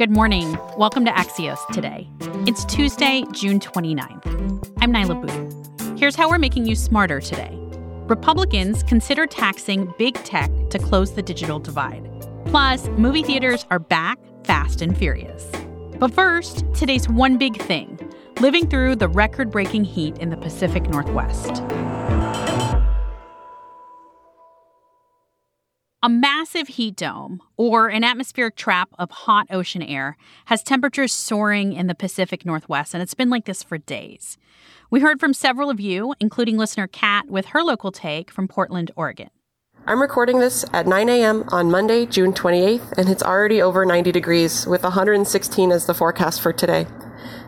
Good morning. Welcome to Axios today. It's Tuesday, June 29th. I'm Niala Boodhoo. Here's how we're making you smarter today. Republicans consider taxing big tech to close the digital divide. Plus, movie theaters are back fast and furious. But first, today's one big thing living through the record breaking heat in the Pacific Northwest. A massive heat dome, or an atmospheric trap of hot ocean air, has temperatures soaring in the Pacific Northwest, and it's been like this for days. We heard from several of you, including listener Kat with her local take from Portland, Oregon. I'm recording this at 9 a.m. on Monday, June 28th, and it's already over 90 degrees, with 116 as the forecast for today.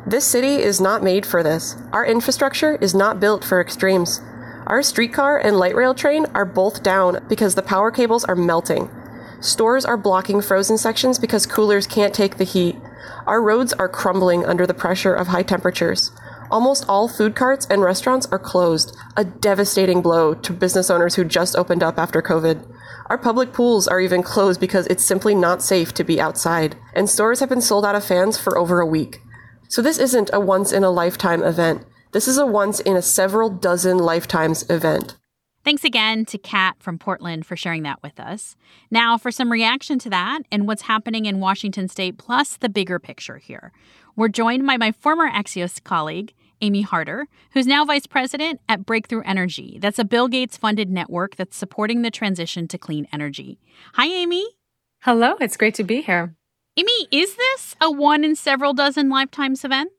This city is not made for this. Our infrastructure is not built for extremes. Our streetcar and light rail train are both down because the power cables are melting. Stores are blocking frozen sections because coolers can't take the heat. Our roads are crumbling under the pressure of high temperatures. Almost all food carts and restaurants are closed, a devastating blow to business owners who just opened up after COVID. Our public pools are even closed because it's simply not safe to be outside, and stores have been sold out of fans for over a week. So this isn't a once in a lifetime event. This is a once in a several dozen lifetimes event. Thanks again to Kat from Portland for sharing that with us. Now, for some reaction to that and what's happening in Washington state, plus the bigger picture here. We're joined by my former Axios colleague, Amy Harder, who's now vice president at Breakthrough Energy. That's a Bill Gates funded network that's supporting the transition to clean energy. Hi, Amy. Hello, it's great to be here. Amy, is this a one in several dozen lifetimes event?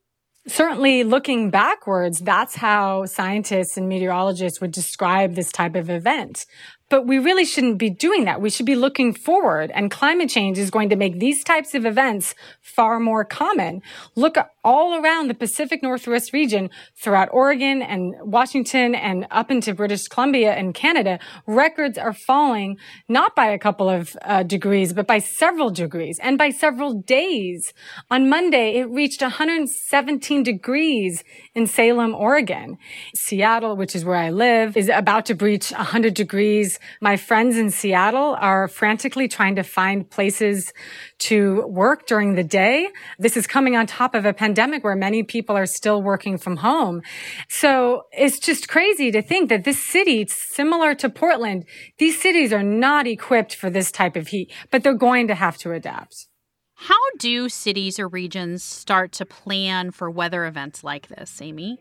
Certainly, looking backwards, that's how scientists and meteorologists would describe this type of event. But we really shouldn't be doing that. We should be looking forward and climate change is going to make these types of events far more common. Look all around the Pacific Northwest region throughout Oregon and Washington and up into British Columbia and Canada. Records are falling not by a couple of uh, degrees, but by several degrees and by several days. On Monday, it reached 117 degrees in Salem, Oregon. Seattle, which is where I live, is about to breach 100 degrees. My friends in Seattle are frantically trying to find places to work during the day. This is coming on top of a pandemic where many people are still working from home. So it's just crazy to think that this city, similar to Portland, these cities are not equipped for this type of heat, but they're going to have to adapt. How do cities or regions start to plan for weather events like this, Amy?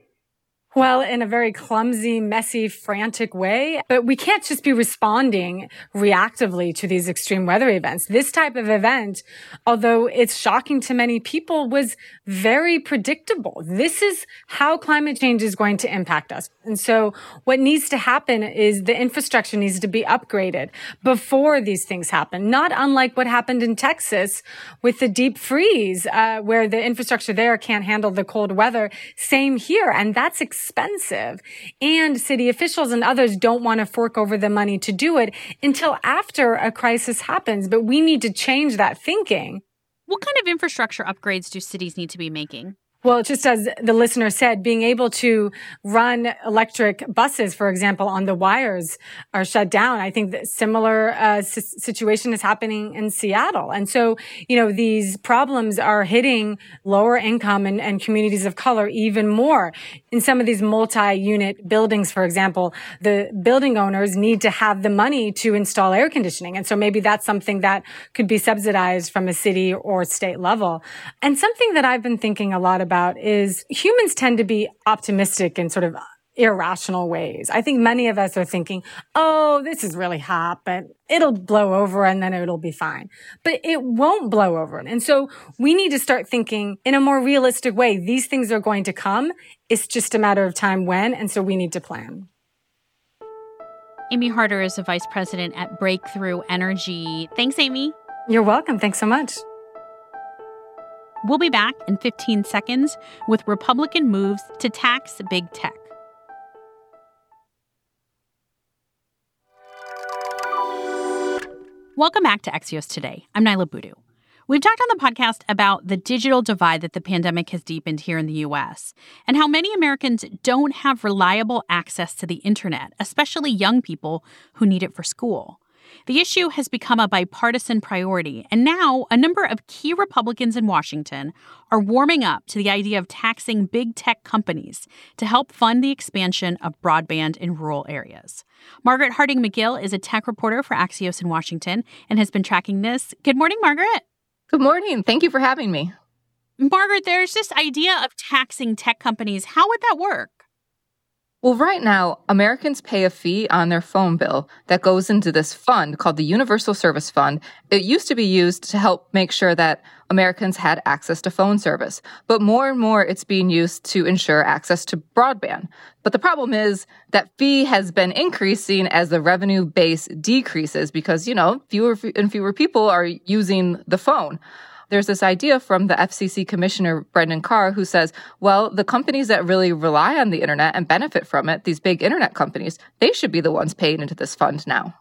Well, in a very clumsy, messy, frantic way. But we can't just be responding reactively to these extreme weather events. This type of event, although it's shocking to many people, was very predictable. This is how climate change is going to impact us. And so what needs to happen is the infrastructure needs to be upgraded before these things happen. Not unlike what happened in Texas with the deep freeze, uh, where the infrastructure there can't handle the cold weather. Same here. And that's expensive. And city officials and others don't want to fork over the money to do it until after a crisis happens. But we need to change that thinking. What kind of infrastructure upgrades do cities need to be making? Well, just as the listener said, being able to run electric buses, for example, on the wires are shut down. I think that similar uh, situation is happening in Seattle. And so, you know, these problems are hitting lower income and, and communities of color even more. In some of these multi-unit buildings, for example, the building owners need to have the money to install air conditioning. And so maybe that's something that could be subsidized from a city or state level. And something that I've been thinking a lot about about is humans tend to be optimistic in sort of irrational ways. I think many of us are thinking, oh, this is really hot, but it'll blow over and then it'll be fine. But it won't blow over. And so we need to start thinking in a more realistic way. These things are going to come. It's just a matter of time when. And so we need to plan. Amy Harder is a vice president at Breakthrough Energy. Thanks, Amy. You're welcome. Thanks so much. We'll be back in 15 seconds with Republican moves to tax big tech. Welcome back to Axios Today. I'm Niala Boodhoo. We've talked on the podcast about the digital divide that the pandemic has deepened here in the US and how many Americans don't have reliable access to the internet, especially young people who need it for school. The issue has become a bipartisan priority, and now a number of key Republicans in Washington are warming up to the idea of taxing big tech companies to help fund the expansion of broadband in rural areas. Margaret Harding McGill is a tech reporter for Axios in Washington and has been tracking this. Good morning, Margaret. Good morning. Thank you for having me. Margaret, there's this idea of taxing tech companies. How would that work? Well, right now, Americans pay a fee on their phone bill that goes into this fund called the Universal Service Fund. It used to be used to help make sure that Americans had access to phone service, but more and more it's being used to ensure access to broadband. But the problem is that fee has been increasing as the revenue base decreases because, you know, fewer and fewer people are using the phone there's this idea from the FCC Commissioner Brendan Carr who says, well, the companies that really rely on the internet and benefit from it, these big internet companies, they should be the ones paying into this fund now.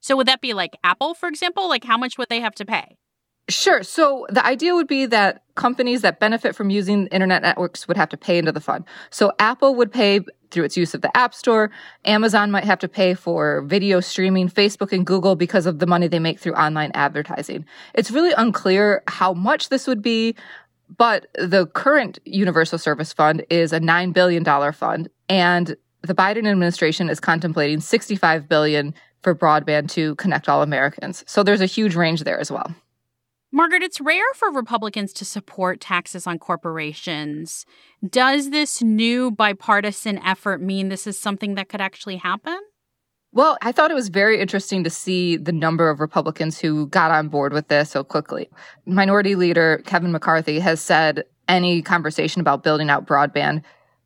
So would that be like Apple, for example? Like how much would they have to pay? Sure. So the idea would be that companies that benefit from using internet networks would have to pay into the fund. So Apple would pay through its use of the App Store. Amazon might have to pay for video streaming, Facebook and Google because of the money they make through online advertising. It's really unclear how much this would be, but the current Universal Service Fund is a $9 billion fund and the Biden administration is contemplating 65 billion for broadband to connect all Americans. So there's a huge range there as well. Margaret, it's rare for Republicans to support taxes on corporations. Does this new bipartisan effort mean this is something that could actually happen? Well, I thought it was very interesting to see the number of Republicans who got on board with this so quickly. Minority Leader Kevin McCarthy has said any conversation about building out broadband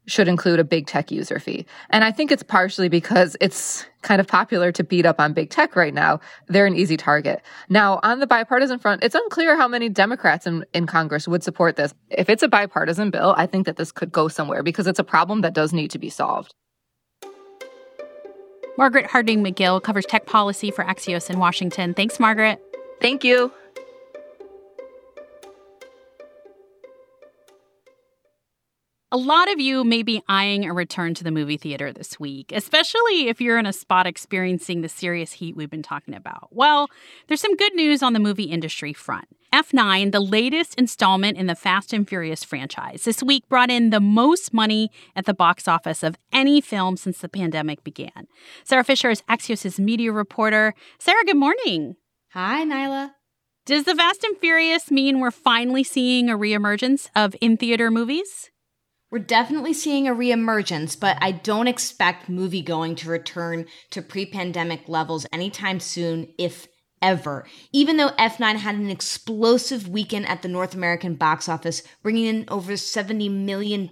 should include a big tech user fee. And I think it's partially because it's kind of popular to beat up on big tech right now. They're an easy target. Now, on the bipartisan front, it's unclear how many Democrats in, in Congress would support this. If it's a bipartisan bill, I think that this could go somewhere because it's a problem that does need to be solved. Margaret Harding McGill covers tech policy for Axios in Washington. Thanks, Margaret. Thank you. A lot of you may be eyeing a return to the movie theater this week, especially if you're in a spot experiencing the serious heat we've been talking about. Well, there's some good news on the movie industry front. F9, the latest installment in the Fast and Furious franchise, this week brought in the most money at the box office of any film since the pandemic began. Sara Fischer is Axios' media reporter. Sara, good morning. Hi, Niala. Does the Fast and Furious mean we're finally seeing a reemergence of in theater movies? We're definitely seeing a reemergence, but I don't expect movie going to return to pre pandemic levels anytime soon, if ever. Even though F9 had an explosive weekend at the North American box office, bringing in over $70 million,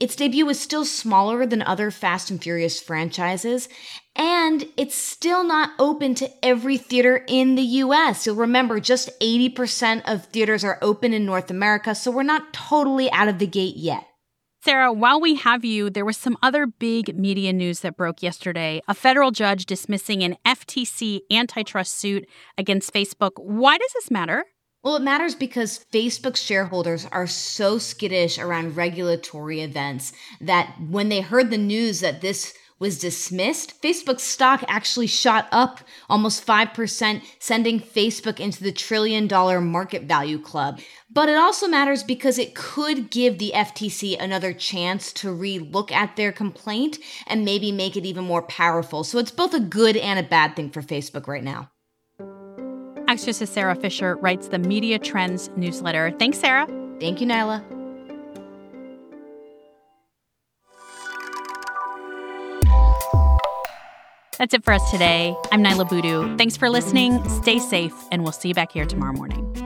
its debut was still smaller than other Fast and Furious franchises. And it's still not open to every theater in the US. You'll remember just 80% of theaters are open in North America, so we're not totally out of the gate yet. Sara, while we have you, there was some other big media news that broke yesterday. A federal judge dismissing an FTC antitrust suit against Facebook. Why does this matter? Well, it matters because Facebook shareholders are so skittish around regulatory events that when they heard the news that this was dismissed, Facebook's stock actually shot up almost 5%, sending Facebook into the trillion dollar market value club. But it also matters because it could give the FTC another chance to re look at their complaint and maybe make it even more powerful. So it's both a good and a bad thing for Facebook right now. Axios' Sara Fischer writes the Media Trends newsletter. Thanks, Sara. Thank you, Niala. That's it for us today. I'm Niala Boodhoo. Thanks for listening. Stay safe, and we'll see you back here tomorrow morning.